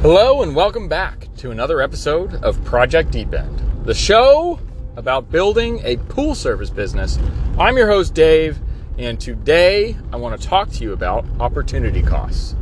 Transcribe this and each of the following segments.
Hello, and welcome back to another episode of Project Deep End, the show about building a pool service business. I'm your host, Dave, and today I want to talk to you about opportunity costs.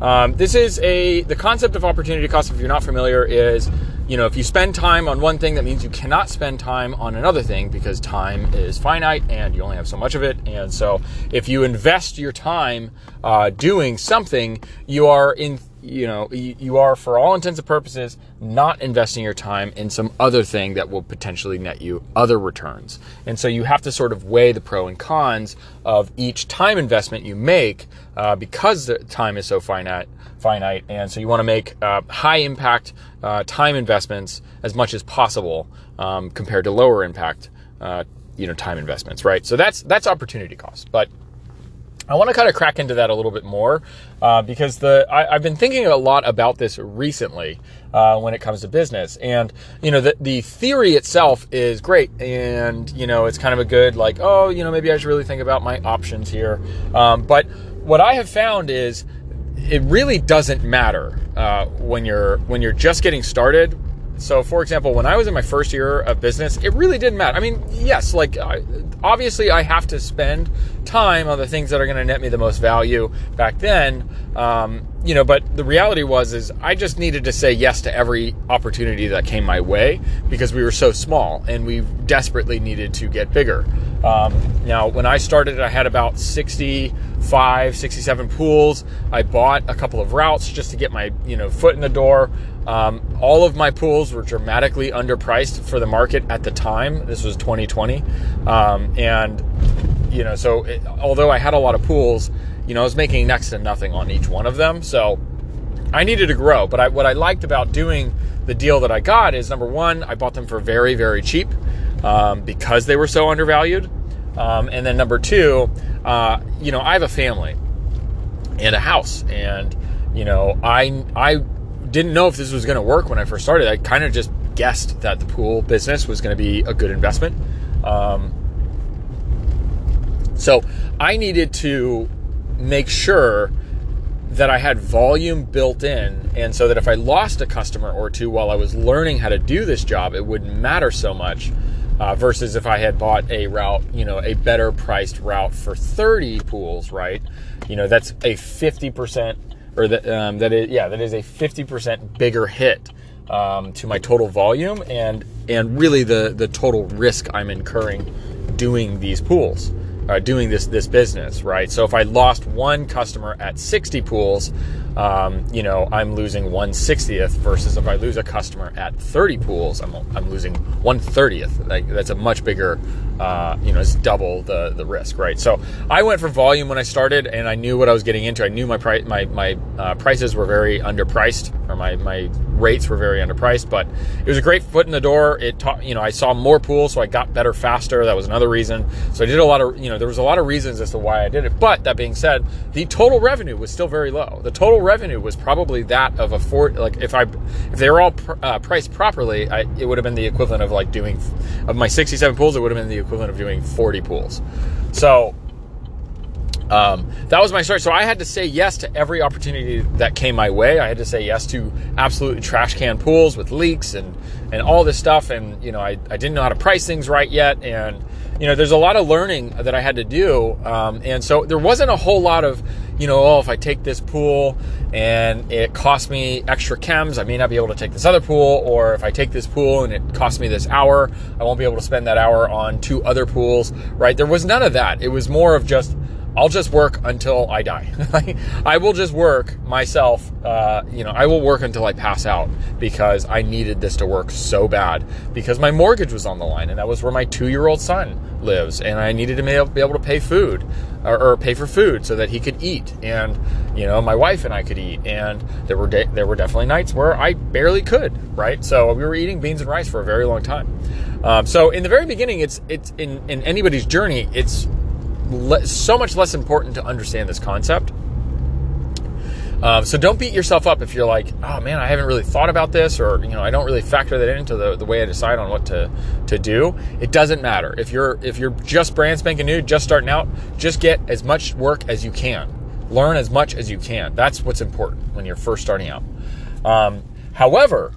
Um, this is a the concept of opportunity cost. If you're not familiar, is you know if you spend time on one thing, that means you cannot spend time on another thing because time is finite and you only have so much of it. And so, if you invest your time uh, doing something, you are in you know you, you are for all intents and purposes not investing your time in some other thing that will potentially net you other returns. And so you have to sort of weigh the pro and cons of each time investment you make uh, because the time is so finite finite. And so you want to make uh, high impact uh, time investments as much as possible um, compared to lower impact uh, you know time investments right? So that's that's opportunity cost. But I want to kind of crack into that a little bit more uh, because the I, have been thinking a lot about this recently uh, when it comes to business, and you know the the theory itself is great, and you know it's kind of a good like oh you know maybe I should really think about my options here, um, but what I have found is it really doesn't matter uh, when you're when you're just getting started. So, for example, when I was in my first year of business, it really didn't matter. I mean, yes, like obviously I have to spend time on the things that are going to net me the most value back then. Um, you know, but the reality was is I just needed to say yes to every opportunity that came my way because we were so small and we desperately needed to get bigger. Um, now, when I started, I had about 65, 67 pools. I bought a couple of routes just to get my you know foot in the door. Um, all of my pools were dramatically underpriced for the market at the time. This was 2020, um, and you know, so it, although I had a lot of pools, you know, I was making next to nothing on each one of them. So I needed to grow. But I, what I liked about doing the deal that I got is number one, I bought them for very, very cheap um, because they were so undervalued. Um, and then number two, uh, you know, I have a family and a house, and you know, I I didn't know if this was going to work when I first started. I kind of just guessed that the pool business was going to be a good investment. Um, so I needed to make sure that I had volume built in, and so that if I lost a customer or two while I was learning how to do this job, it wouldn't matter so much. Uh, versus if I had bought a route, you know, a better priced route for 30 pools, right? You know, that's a 50% or that um, that is yeah that is a 50% bigger hit um, to my total volume and and really the the total risk I'm incurring doing these pools uh, doing this this business, right? So if I lost one customer at 60 pools, um, you know, I'm losing 160th versus if I lose a customer at 30 pools, I'm, I'm losing 130th. Like, that's a much bigger, uh, you know, it's double the, the risk, right? So I went for volume when I started and I knew what I was getting into. I knew my price, my, my uh, prices were very underpriced or my, my rates were very underpriced, but it was a great foot in the door. It taught, you know, I saw more pools, so I got better faster. That was another reason. So I did a lot of, you know, there was a lot of reasons as to why I did it. But that being said, the total revenue was still very low. The total revenue was probably that of a four, like if I, if they were all pr- uh, priced properly, I, it would have been the equivalent of like doing, of my 67 pools, it would have been the equivalent of doing 40 pools. So, um, that was my story. So I had to say yes to every opportunity that came my way. I had to say yes to absolutely trash can pools with leaks and, and all this stuff. And, you know, I, I didn't know how to price things right yet. And, you know, there's a lot of learning that I had to do. Um, and so there wasn't a whole lot of, you know, oh, if I take this pool and it costs me extra chems, I may not be able to take this other pool. Or if I take this pool and it costs me this hour, I won't be able to spend that hour on two other pools, right? There was none of that. It was more of just, I'll just work until I die. I will just work myself. Uh, you know, I will work until I pass out because I needed this to work so bad because my mortgage was on the line and that was where my two year old son lives and I needed to be able to pay food or, or, pay for food so that he could eat and you know my wife and I could eat and there were de- there were definitely nights where I barely could right so we were eating beans and rice for a very long time um, so in the very beginning it's it's in in anybody's journey it's le- so much less important to understand this concept. Um, so don't beat yourself up if you're like, oh man, I haven't really thought about this, or you know, I don't really factor that into the, the way I decide on what to to do. It doesn't matter if you're if you're just brand spanking new, just starting out, just get as much work as you can, learn as much as you can. That's what's important when you're first starting out. Um, however,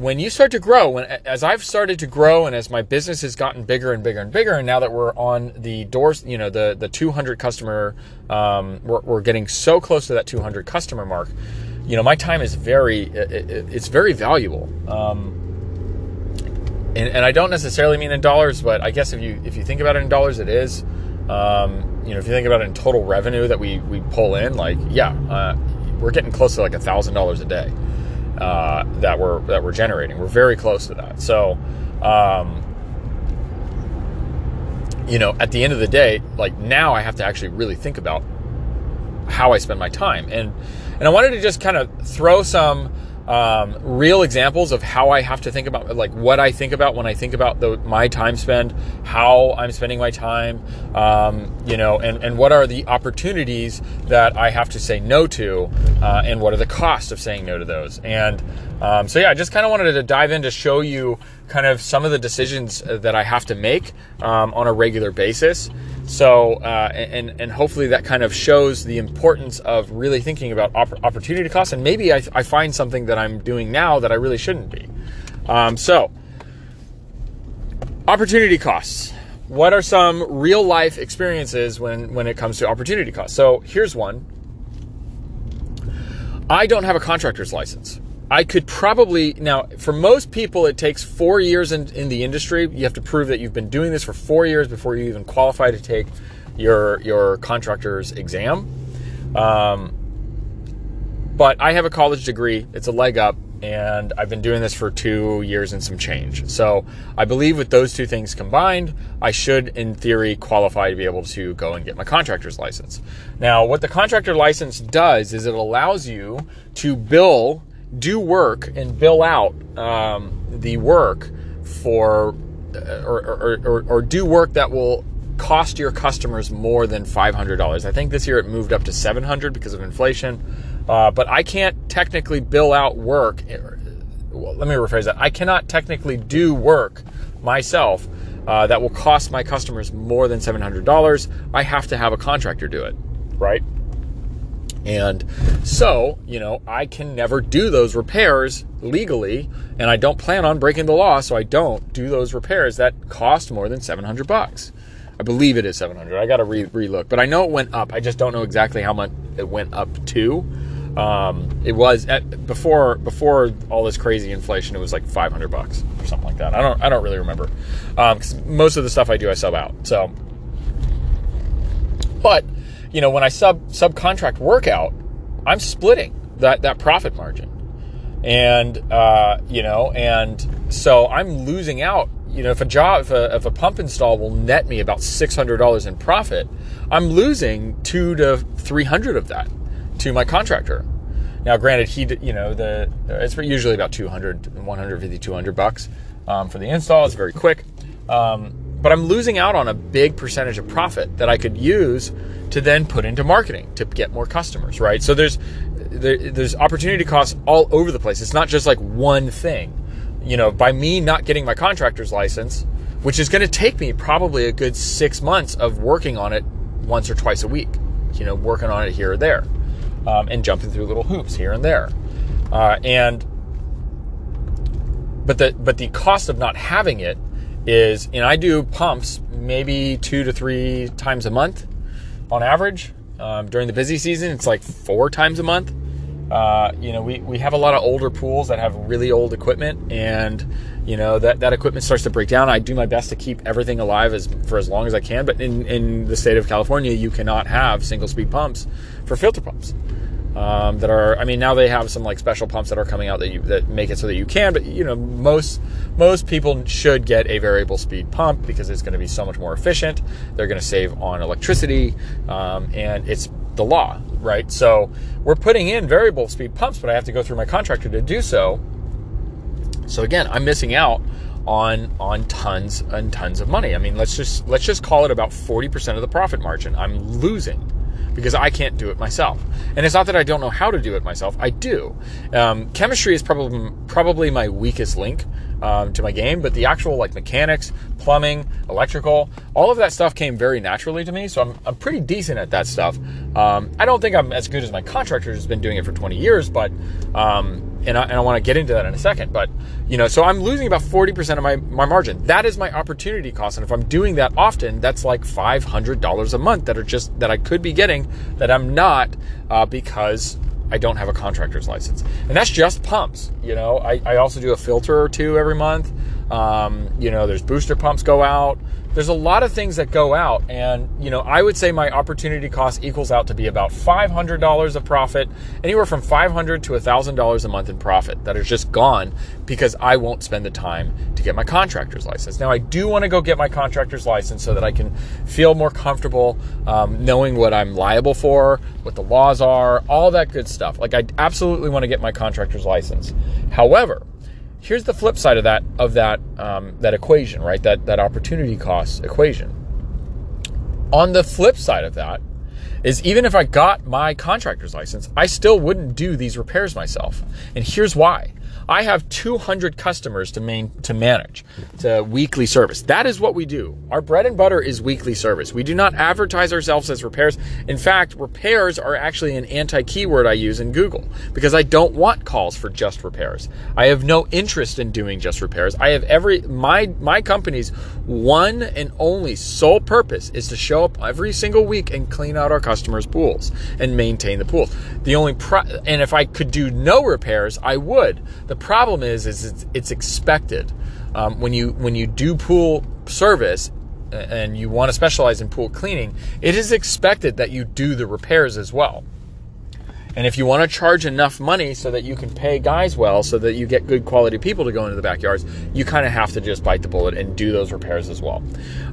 when you start to grow, when as I've started to grow and as my business has gotten bigger and bigger and bigger, and now that we're on the doors, you know, the the 200 customer, um, we're, we're getting so close to that 200 customer mark. You know, my time is very, it, it's very valuable. Um, and, and, I don't necessarily mean in dollars, but I guess if you if you think about it in dollars, it is. Um, you know, if you think about it in total revenue that we we pull in, like yeah, uh, we're getting close to like a thousand dollars a day uh, that we're that we're generating. We're very close to that. So, um, you know, at the end of the day, like now I have to actually really think about how I spend my time, and and I wanted to just kind of throw some um, real examples of how I have to think about, like what I think about when I think about the, my time spend, how I'm spending my time, um, you know, and, and what are the opportunities that I have to say no to, uh, and what are the costs of saying no to those. And um, so, yeah, I just kind of wanted to dive in to show you kind of some of the decisions that I have to make um, on a regular basis. So, uh, and and hopefully that kind of shows the importance of really thinking about opportunity costs. And maybe I, I, find something that I'm doing now that I really shouldn't be. Um, so, opportunity costs. What are some real life experiences when when it comes to opportunity costs? So here's one. I don't have a contractor's license. I could probably now for most people it takes four years in, in the industry. You have to prove that you've been doing this for four years before you even qualify to take your your contractor's exam. Um, but I have a college degree; it's a leg up, and I've been doing this for two years and some change. So I believe with those two things combined, I should, in theory, qualify to be able to go and get my contractor's license. Now, what the contractor license does is it allows you to bill do work and bill out um, the work for uh, or, or, or, or, do work that will cost your customers more than $500 i think this year it moved up to 700 because of inflation. Uh, but i can't technically bill out work uh, well, let me rephrase that. I cannot technically do work myself uh, that will cost my customers more than $700 i have to have a contractor do it right and so, you know, I can never do those repairs legally, and I don't plan on breaking the law, so I don't do those repairs that cost more than 700 bucks. I believe it is 700. I got to re relook, but I know it went up. I just don't know exactly how much it went up to. Um, it was at, before before all this crazy inflation. It was like 500 bucks or something like that. I don't I don't really remember because um, most of the stuff I do I sub out. So, but you know, when I sub subcontract workout, I'm splitting that that profit margin, and uh, you know, and so I'm losing out. You know, if a job, if a, if a pump install will net me about six hundred dollars in profit, I'm losing two to three hundred of that to my contractor. Now, granted, he, you know, the it's usually about 200, 150, 200 bucks um, for the install. It's very quick. Um, but I'm losing out on a big percentage of profit that I could use to then put into marketing to get more customers, right? So there's there, there's opportunity costs all over the place. It's not just like one thing. You know, by me not getting my contractor's license, which is going to take me probably a good six months of working on it once or twice a week. You know, working on it here or there, um, and jumping through little hoops here and there, uh, and but the but the cost of not having it is, and I do pumps maybe two to three times a month on average. Um, during the busy season, it's like four times a month. Uh, you know, we, we have a lot of older pools that have really old equipment, and you know that, that equipment starts to break down. I do my best to keep everything alive as for as long as I can, but in, in the state of California, you cannot have single speed pumps for filter pumps um, that are. I mean, now they have some like special pumps that are coming out that you that make it so that you can. But you know, most most people should get a variable speed pump because it's going to be so much more efficient. They're going to save on electricity, um, and it's the law, right? So we're putting in variable speed pumps, but I have to go through my contractor to do so. So again, I'm missing out on on tons and tons of money. I mean, let's just let's just call it about 40% of the profit margin. I'm losing because I can't do it myself. And it's not that I don't know how to do it myself. I do. Um, chemistry is probably probably my weakest link um, to my game, but the actual like mechanics, plumbing, electrical, all of that stuff came very naturally to me. So I'm, I'm pretty decent at that stuff. Um, I don't think I'm as good as my contractor who's been doing it for 20 years, but um, and I, and I want to get into that in a second. But you know, so I'm losing about 40% of my my margin. That is my opportunity cost, and if I'm doing that often, that's like $500 a month that are just that I could be getting that I'm not uh, because I don't have a contractor's license. And that's just pumps. You know, I, I also do a filter or two every month. Um, you know, there's booster pumps go out. There's a lot of things that go out. And, you know, I would say my opportunity cost equals out to be about $500 of profit, anywhere from $500 to $1,000 a month in profit that is just gone because I won't spend the time to get my contractor's license. Now, I do want to go get my contractor's license so that I can feel more comfortable um, knowing what I'm liable for, what the laws are, all that good stuff. Like, I absolutely want to get my contractor's license. However, here's the flip side of that of that um, that equation, right? That that opportunity cost equation. On the flip side of that is even if I got my contractor's license, I still wouldn't do these repairs myself. And here's why. I have 200 customers to main to manage to weekly service. That is what we do. Our bread and butter is weekly service. We do not advertise ourselves as repairs. In fact, repairs are actually an anti-keyword I use in Google because I don't want calls for just repairs. I have no interest in doing just repairs. I have every my my company's one and only sole purpose is to show up every single week and clean out our customers' pools and maintain the pools. The only pro- and if I could do no repairs, I would. The problem is, is it's, it's expected um, when you when you do pool service and you want to specialize in pool cleaning. It is expected that you do the repairs as well. And if you want to charge enough money so that you can pay guys well, so that you get good quality people to go into the backyards, you kind of have to just bite the bullet and do those repairs as well,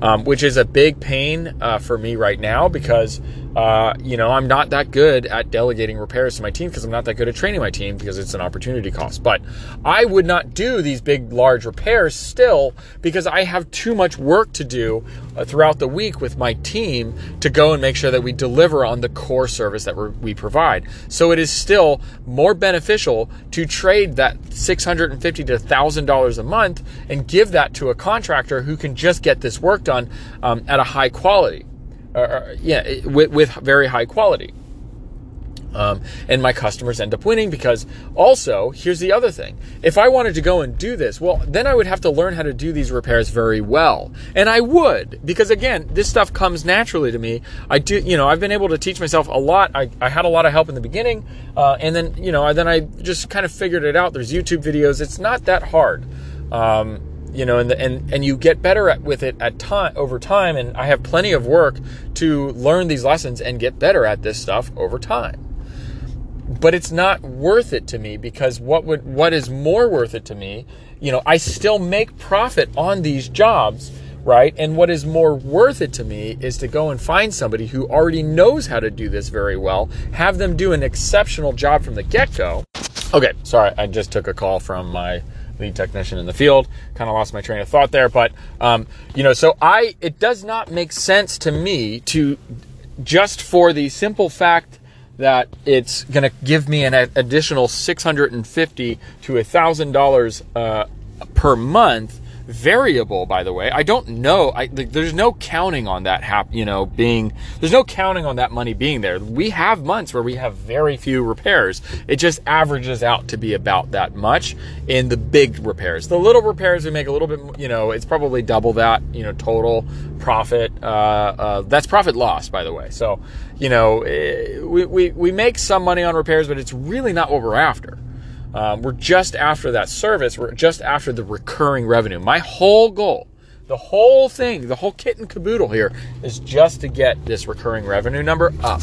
um, which is a big pain uh, for me right now because uh, you know, I'm not that good at delegating repairs to my team because I'm not that good at training my team because it's an opportunity cost. But I would not do these big, large repairs still because I have too much work to do uh, throughout the week with my team to go and make sure that we deliver on the core service that we provide. So it is still more beneficial to trade that 650 to $1,000 a month and give that to a contractor who can just get this work done um, at a high quality uh, yeah, with, with very high quality. Um, and my customers end up winning because also here's the other thing. If i wanted to go and do this well then i would have to learn how to do these repairs very well. And i would because again this stuff comes naturally to me. I do you know i've been able to teach myself a lot. I, I had a lot of help in the beginning uh, and then you know then i just kind of figured it out. There's youtube videos. It's not that hard. Um, you know, and, the, and and you get better at, with it at time over time. And I have plenty of work to learn these lessons and get better at this stuff over time. But it's not worth it to me because what would what is more worth it to me? You know, I still make profit on these jobs, right? And what is more worth it to me is to go and find somebody who already knows how to do this very well, have them do an exceptional job from the get go. Okay, sorry, I just took a call from my lead technician in the field. Kind of lost my train of thought there, but um, you know, so I it does not make sense to me to just for the simple fact that it's going to give me an additional 650 to a $1000 uh, per month variable by the way. I don't know. I, there's no counting on that hap, you know being there's no counting on that money being there. We have months where we have very few repairs. It just averages out to be about that much in the big repairs. The little repairs we make a little bit you know it's probably double that you know total profit uh, uh, that's profit loss by the way. So you know eh, we, we, we make some money on repairs but it's really not what we're after um, we're just after that service. We're just after the recurring revenue. My whole goal, the whole thing, the whole kit and caboodle here is just to get this recurring revenue number up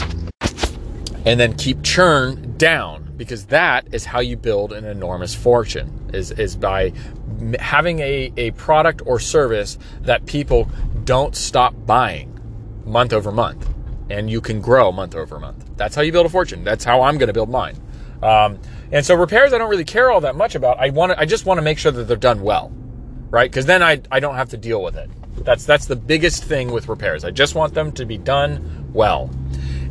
and then keep churn down because that is how you build an enormous fortune is, is by having a, a product or service that people don't stop buying month over month and you can grow month over month. That's how you build a fortune. That's how I'm going to build mine. Um, and so repairs, I don't really care all that much about. I want to, I just want to make sure that they're done well, right? Because then I, I don't have to deal with it. That's that's the biggest thing with repairs. I just want them to be done well.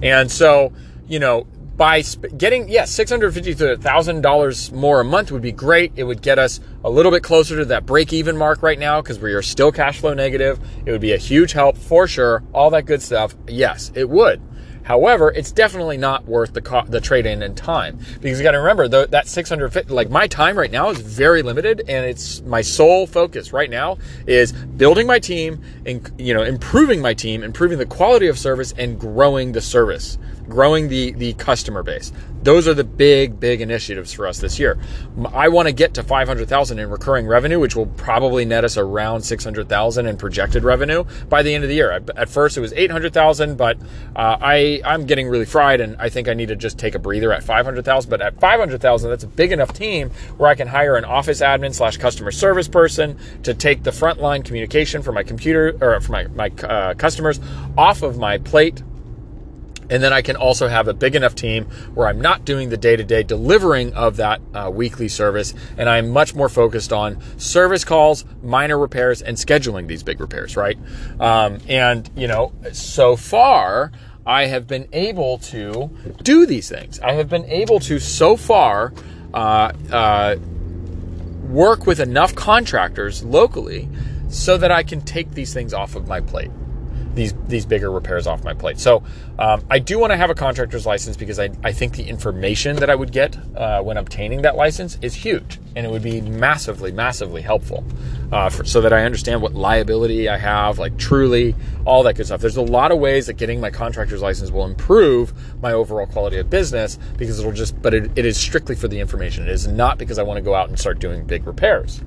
And so, you know, by sp- getting yes, six hundred fifty to thousand dollars more a month would be great. It would get us a little bit closer to that break even mark right now because we are still cash flow negative. It would be a huge help for sure. All that good stuff. Yes, it would. However, it's definitely not worth the co- the trade in and time. Because you got to remember the, that 650 like my time right now is very limited and it's my sole focus right now is building my team and you know improving my team, improving the quality of service and growing the service growing the the customer base. Those are the big big initiatives for us this year. I want to get to 500,000 in recurring revenue, which will probably net us around 600,000 in projected revenue by the end of the year. At first it was 800,000, but uh, I I'm getting really fried and I think I need to just take a breather at 500,000. But at 500,000, that's a big enough team where I can hire an office admin slash customer service person to take the frontline communication for my computer or for my my uh, customers off of my plate and then I can also have a big enough team where I'm not doing the day to day delivering of that uh, weekly service. And I'm much more focused on service calls, minor repairs, and scheduling these big repairs, right? Um, and, you know, so far, I have been able to do these things. I have been able to, so far, uh, uh, work with enough contractors locally so that I can take these things off of my plate these these bigger repairs off my plate. So um, I do want to have a contractor's license because I, I think the information that I would get uh, when obtaining that license is huge and it would be massively massively helpful uh, for, so that I understand what liability I have, like truly all that good stuff. There's a lot of ways that getting my contractor's license will improve my overall quality of business because it'll just, but it, it is strictly for the information. It is not because I want to go out and start doing big repairs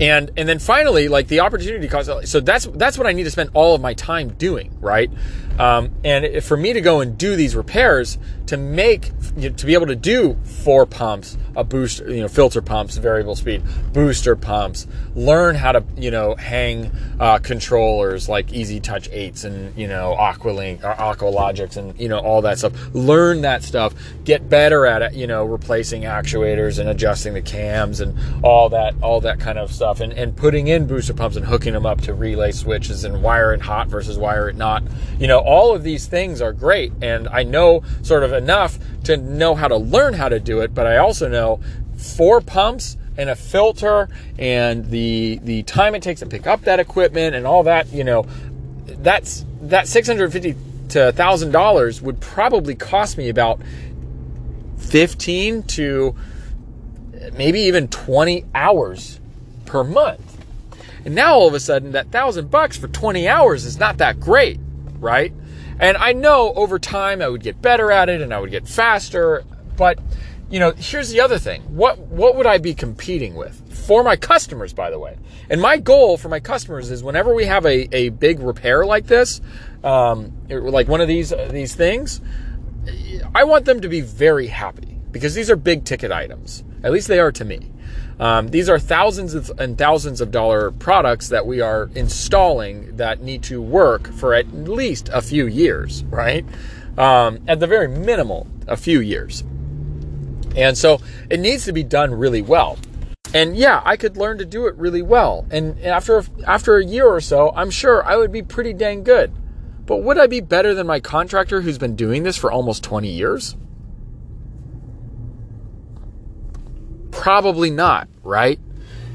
and and then finally like the opportunity cost so that's that's what i need to spend all of my time doing right um, and for me to go and do these repairs to make you know, to be able to do four pumps a boost you know filter pumps variable speed booster pumps learn how to you know hang uh, controllers like easy touch 8s and you know aqualink or aqualogics and you know all that stuff. Learn that stuff. Get better at it you know replacing actuators and adjusting the cams and all that all that kind of stuff. And, and putting in booster pumps and hooking them up to relay switches and wire it hot versus wire it not. You know all of these things are great and i know sort of enough to know how to learn how to do it but i also know four pumps and a filter and the the time it takes to pick up that equipment and all that, you know, that's that 650 to $1000 would probably cost me about 15 to maybe even 20 hours per month. And now all of a sudden that 1000 bucks for 20 hours is not that great, right? And I know over time I would get better at it and I would get faster, but you know, here's the other thing. What what would I be competing with? For my customers, by the way. And my goal for my customers is whenever we have a, a big repair like this, um, like one of these uh, these things, I want them to be very happy because these are big ticket items. At least they are to me. Um, these are thousands of, and thousands of dollar products that we are installing that need to work for at least a few years, right? Um, at the very minimal, a few years. And so it needs to be done really well. And yeah, I could learn to do it really well. And after after a year or so, I'm sure I would be pretty dang good. But would I be better than my contractor who's been doing this for almost 20 years? Probably not, right?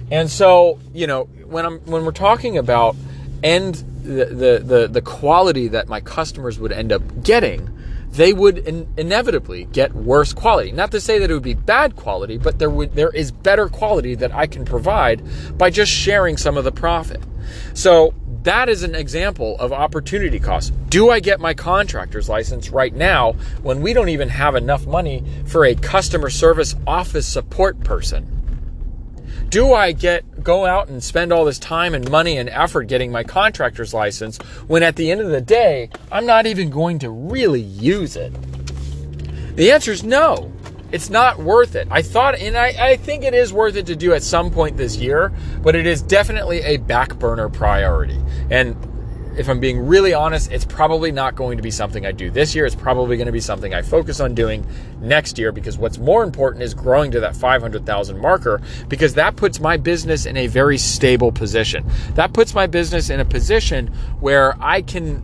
And so, you know, when I'm when we're talking about end the the the, the quality that my customers would end up getting, they would in- inevitably get worse quality. Not to say that it would be bad quality, but there would there is better quality that I can provide by just sharing some of the profit. So that is an example of opportunity cost. Do I get my contractor's license right now when we don't even have enough money for a customer service office support person? do I get go out and spend all this time and money and effort getting my contractor's license when at the end of the day I'm not even going to really use it? The answer is no. It's not worth it. I thought, and I, I think it is worth it to do at some point this year, but it is definitely a back burner priority. And if I'm being really honest, it's probably not going to be something I do this year. It's probably going to be something I focus on doing next year because what's more important is growing to that 500,000 marker because that puts my business in a very stable position. That puts my business in a position where I can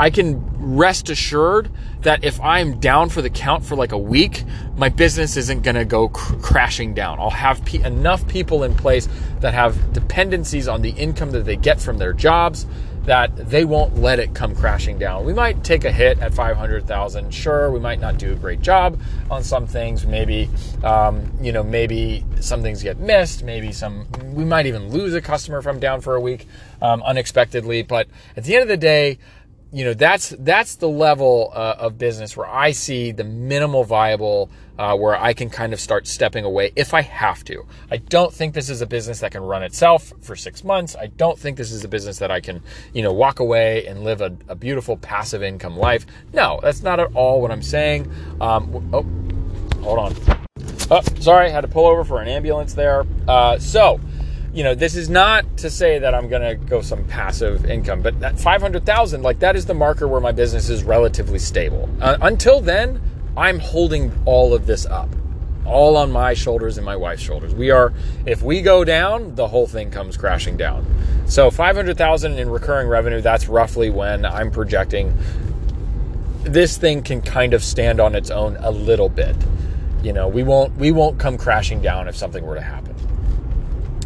I can rest assured that if I'm down for the count for like a week, my business isn't going to go cr- crashing down. I'll have enough people in place that have dependencies on the income that they get from their jobs that they won't let it come crashing down. We might take a hit at 500,000. Sure, we might not do a great job on some things. Maybe, um, you know, maybe some things get missed. Maybe some, we might even lose a customer from down for a week um, unexpectedly. But at the end of the day, you know that's that's the level uh, of business where I see the minimal viable uh, where I can kind of start stepping away if I have to. I don't think this is a business that can run itself for six months. I don't think this is a business that I can you know walk away and live a, a beautiful passive income life. No, that's not at all what I'm saying. Um, oh, hold on. Oh, sorry, had to pull over for an ambulance there. Uh, so you know, this is not to say that I'm going to go some passive income, but that 500,000, like that is the marker where my business is relatively stable. Uh, until then, I'm holding all of this up, all on my shoulders and my wife's shoulders. We are, if we go down, the whole thing comes crashing down. So 500,000 in recurring revenue, that's roughly when I'm projecting this thing can kind of stand on its own a little bit. You know, we won't we won't come crashing down if something were to happen.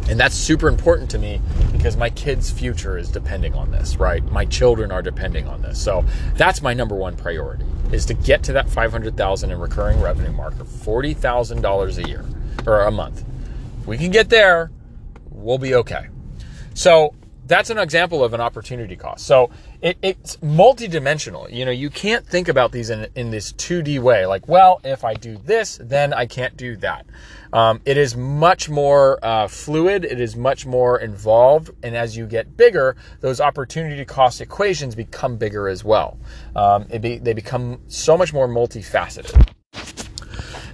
And that's super important to me because my kids' future is depending on this, right? My children are depending on this. So that's my number one priority is to get to that 500,000 in recurring revenue marker, $40,000 a year or a month. We can get there, we'll be okay. So that's an example of an opportunity cost. So it, it's multidimensional. You know, you can't think about these in, in this 2D way. Like, well, if I do this, then I can't do that. Um, it is much more uh, fluid. It is much more involved. And as you get bigger, those opportunity cost equations become bigger as well. Um, be, they become so much more multifaceted.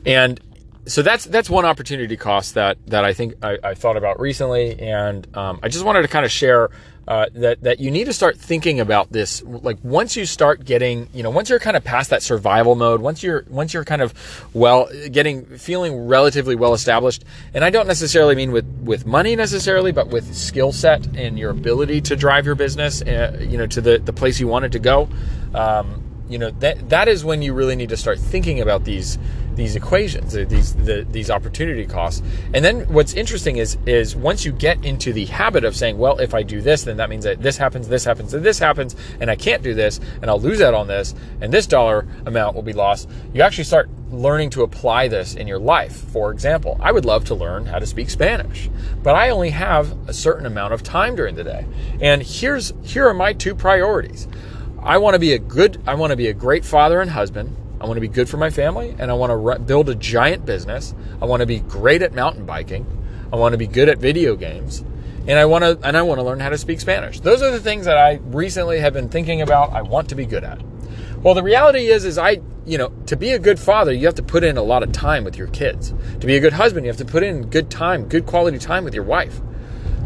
And so that's that's one opportunity cost that that I think I, I thought about recently, and um, I just wanted to kind of share uh, that that you need to start thinking about this. Like once you start getting, you know, once you're kind of past that survival mode, once you're once you're kind of well getting feeling relatively well established, and I don't necessarily mean with with money necessarily, but with skill set and your ability to drive your business, uh, you know, to the the place you wanted to go. Um, you know that that is when you really need to start thinking about these these equations, these the, these opportunity costs. And then what's interesting is is once you get into the habit of saying, well, if I do this, then that means that this happens, this happens, and this happens, and I can't do this, and I'll lose out on this, and this dollar amount will be lost. You actually start learning to apply this in your life. For example, I would love to learn how to speak Spanish, but I only have a certain amount of time during the day. And here's here are my two priorities. I want to be a good I want to be a great father and husband I want to be good for my family and I want to re- build a giant business. I want to be great at mountain biking. I want to be good at video games. And I want to and I want to learn how to speak Spanish. Those are the things that I recently have been thinking about I want to be good at. Well, the reality is is I, you know, to be a good father, you have to put in a lot of time with your kids. To be a good husband, you have to put in good time, good quality time with your wife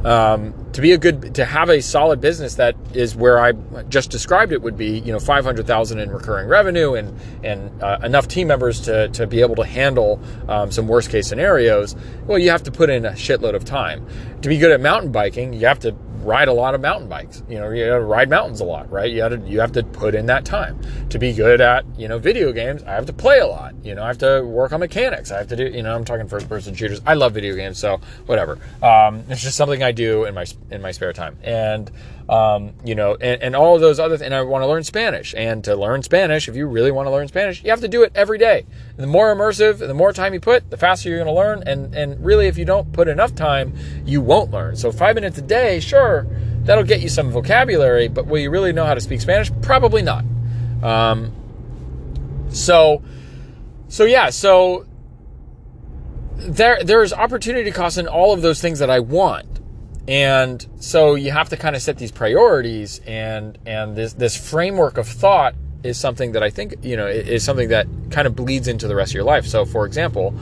um, to be a good to have a solid business that is where I just described it would be you know 500,000 in recurring revenue and and uh, enough team members to to be able to handle um, some worst case scenarios well you have to put in a shitload of time. To be good at mountain biking you have to ride a lot of mountain bikes. You know, you ride mountains a lot, right? You got to you have to put in that time to be good at you know video games. I have to play a lot. You know, I have to work on mechanics. I have to do you know I'm talking first person shooters. I love video games, so whatever. Um, it's just something I do in my in my spare time, and um, you know, and, and all of those other. Th- and I want to learn Spanish, and to learn Spanish, if you really want to learn Spanish, you have to do it every day. And the more immersive, the more time you put, the faster you're going to learn. And and really, if you don't put enough time, you won't learn. So five minutes a day, sure, that'll get you some vocabulary, but will you really know how to speak Spanish? Probably not. Um, so, so yeah, so there there's opportunity costs in all of those things that I want. And so you have to kind of set these priorities and and this this framework of thought is something that I think, you know, is something that kind of bleeds into the rest of your life. So for example,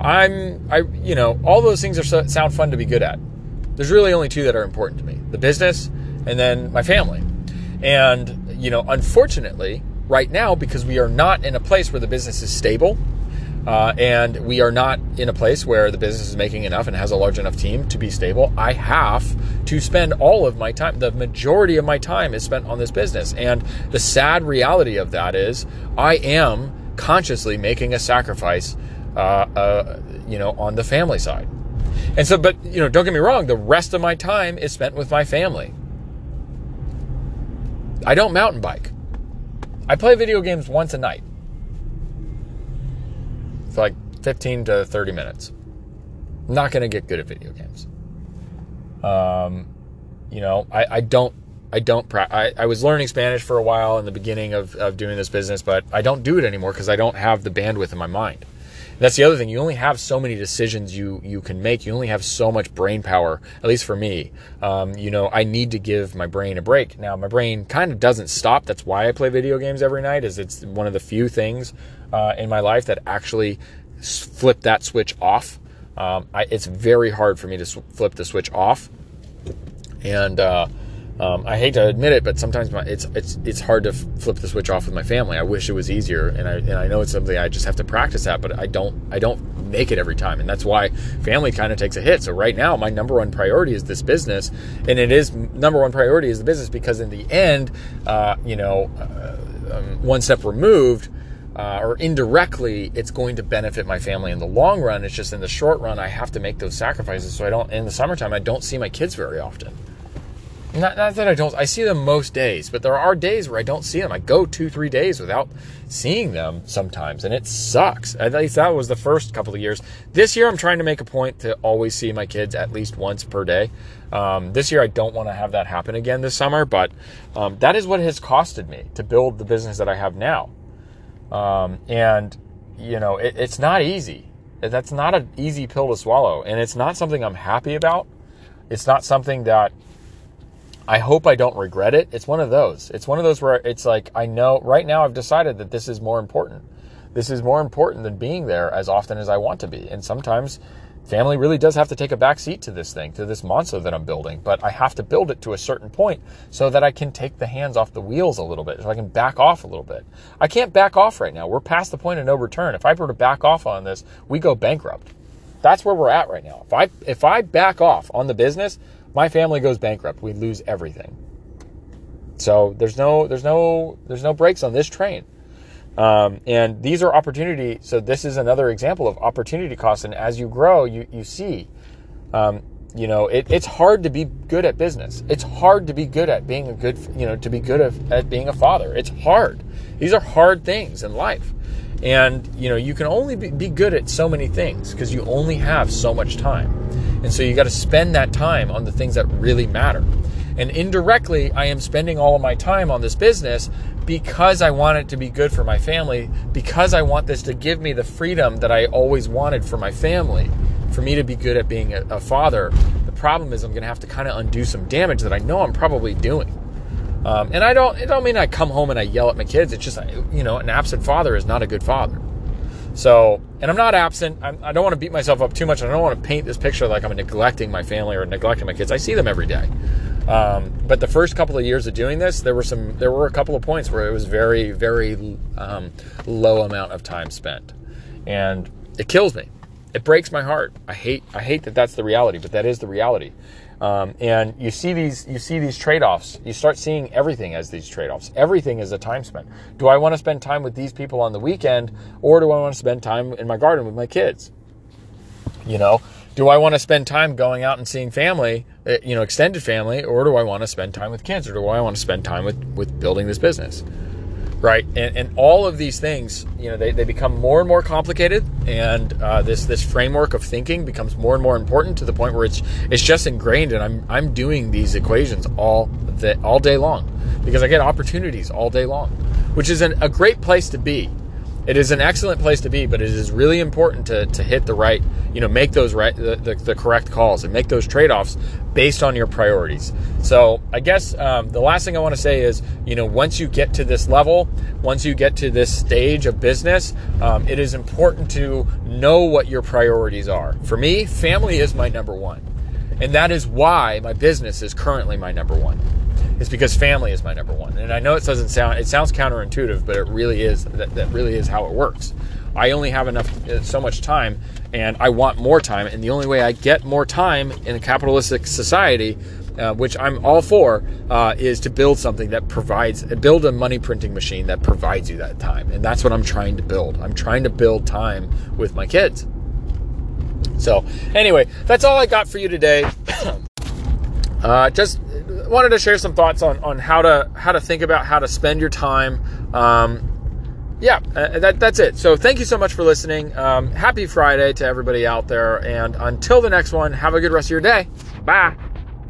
I'm I you know, all those things are sound fun to be good at. There's really only two that are important to me. The business and then my family. And you know, unfortunately, right now because we are not in a place where the business is stable, uh, and we are not in a place where the business is making enough and has a large enough team to be stable, I have to spend all of my time. The majority of my time is spent on this business. And the sad reality of that is I am consciously making a sacrifice, uh, uh, you know, on the family side. And so, but, you know, don't get me wrong, the rest of my time is spent with my family. I don't mountain bike. I play video games once a night for like 15 to 30 minutes. not going to get good at video games. Um, you know, I, I don't, I don't, pra- I, I was learning Spanish for a while in the beginning of, of doing this business, but I don't do it anymore because I don't have the bandwidth in my mind. That's the other thing. You only have so many decisions you you can make. You only have so much brain power. At least for me, um, you know, I need to give my brain a break. Now, my brain kind of doesn't stop. That's why I play video games every night. Is it's one of the few things uh, in my life that actually flip that switch off. Um, I, it's very hard for me to flip the switch off, and uh, um, I hate to admit it, but sometimes my, it's it's it's hard to flip the switch off with my family. I wish it was easier, and I and I know it's something I just have to practice at, but I don't I don't make it every time, and that's why family kind of takes a hit. So right now, my number one priority is this business, and it is number one priority is the business because in the end, uh, you know, uh, um, one step removed uh, or indirectly, it's going to benefit my family in the long run. It's just in the short run, I have to make those sacrifices. So I don't, in the summertime, I don't see my kids very often. Not, not, that I don't, I see them most days, but there are days where I don't see them. I go two, three days without seeing them sometimes, and it sucks. At least that was the first couple of years. This year, I'm trying to make a point to always see my kids at least once per day. Um, this year, I don't want to have that happen again this summer, but um, that is what has costed me to build the business that I have now. Um, and, you know, it, it's not easy. That's not an easy pill to swallow. And it's not something I'm happy about. It's not something that I hope I don't regret it. It's one of those. It's one of those where it's like, I know right now I've decided that this is more important. This is more important than being there as often as I want to be. And sometimes family really does have to take a back seat to this thing, to this monster that I'm building. But I have to build it to a certain point so that I can take the hands off the wheels a little bit, so I can back off a little bit. I can't back off right now. We're past the point of no return. If I were to back off on this, we go bankrupt. That's where we're at right now. If I if I back off on the business, my family goes bankrupt. We lose everything. So there's no there's no there's no brakes on this train. Um, and these are opportunity. So this is another example of opportunity cost. And as you grow, you, you see, um, you know, it, it's hard to be good at business. It's hard to be good at being a good, you know, to be good at, at being a father. It's hard. These are hard things in life. And, you know, you can only be, be good at so many things because you only have so much time. And so you got to spend that time on the things that really matter. And indirectly, I am spending all of my time on this business because I want it to be good for my family, because I want this to give me the freedom that I always wanted for my family, for me to be good at being a, a father. The problem is I'm going to have to kind of undo some damage that I know I'm probably doing. Um, and I don't, it don't mean I come home and I yell at my kids. It's just, you know, an absent father is not a good father. So, and I'm not absent. I'm, I do not want to beat myself up too much. I don't want to paint this picture like I'm neglecting my family or neglecting my kids. I see them every day. Um, but the first couple of years of doing this, there were some, there were a couple of points where it was very, very um, low amount of time spent, and it kills me. It breaks my heart. I hate, I hate that that's the reality, but that is the reality. Um, and you see these, you see these trade-offs. You start seeing everything as these trade-offs. Everything is a time spent. Do I want to spend time with these people on the weekend, or do I want to spend time in my garden with my kids? You know, do I want to spend time going out and seeing family, uh, you know, extended family, or do I want to spend time with kids, or do I want to spend time with with building this business? Right, and, and all of these things, you know, they, they become more and more complicated, and uh, this this framework of thinking becomes more and more important to the point where it's it's just ingrained, and I'm I'm doing these equations all the, all day long because I get opportunities all day long, which is an, a great place to be. It is an excellent place to be, but it is really important to, to hit the right, you know, make those right, the, the, the correct calls and make those trade offs based on your priorities. So I guess um, the last thing I want to say is, you know, once you get to this level, once you get to this stage of business, um, it is important to know what your priorities are. For me, family is my number one. And that is why my business is currently my number one It's because family is my number one. And I know it doesn't sound it sounds counterintuitive, but it really is that, that really is how it works. I only have enough, uh, so much time, and I want more time. And the only way I get more time in a capitalistic society, uh, which I'm all for, uh, is to build something that provides, build a money printing machine that provides you that time. And that's what I'm trying to build. I'm trying to build time with my kids. So, anyway, that's all I got for you today. uh, just wanted to share some thoughts on, on how to how to think about how to spend your time. Um, yeah, uh, that, that's it. So thank you so much for listening. Um, happy Friday to everybody out there. And until the next one, have a good rest of your day. Bye.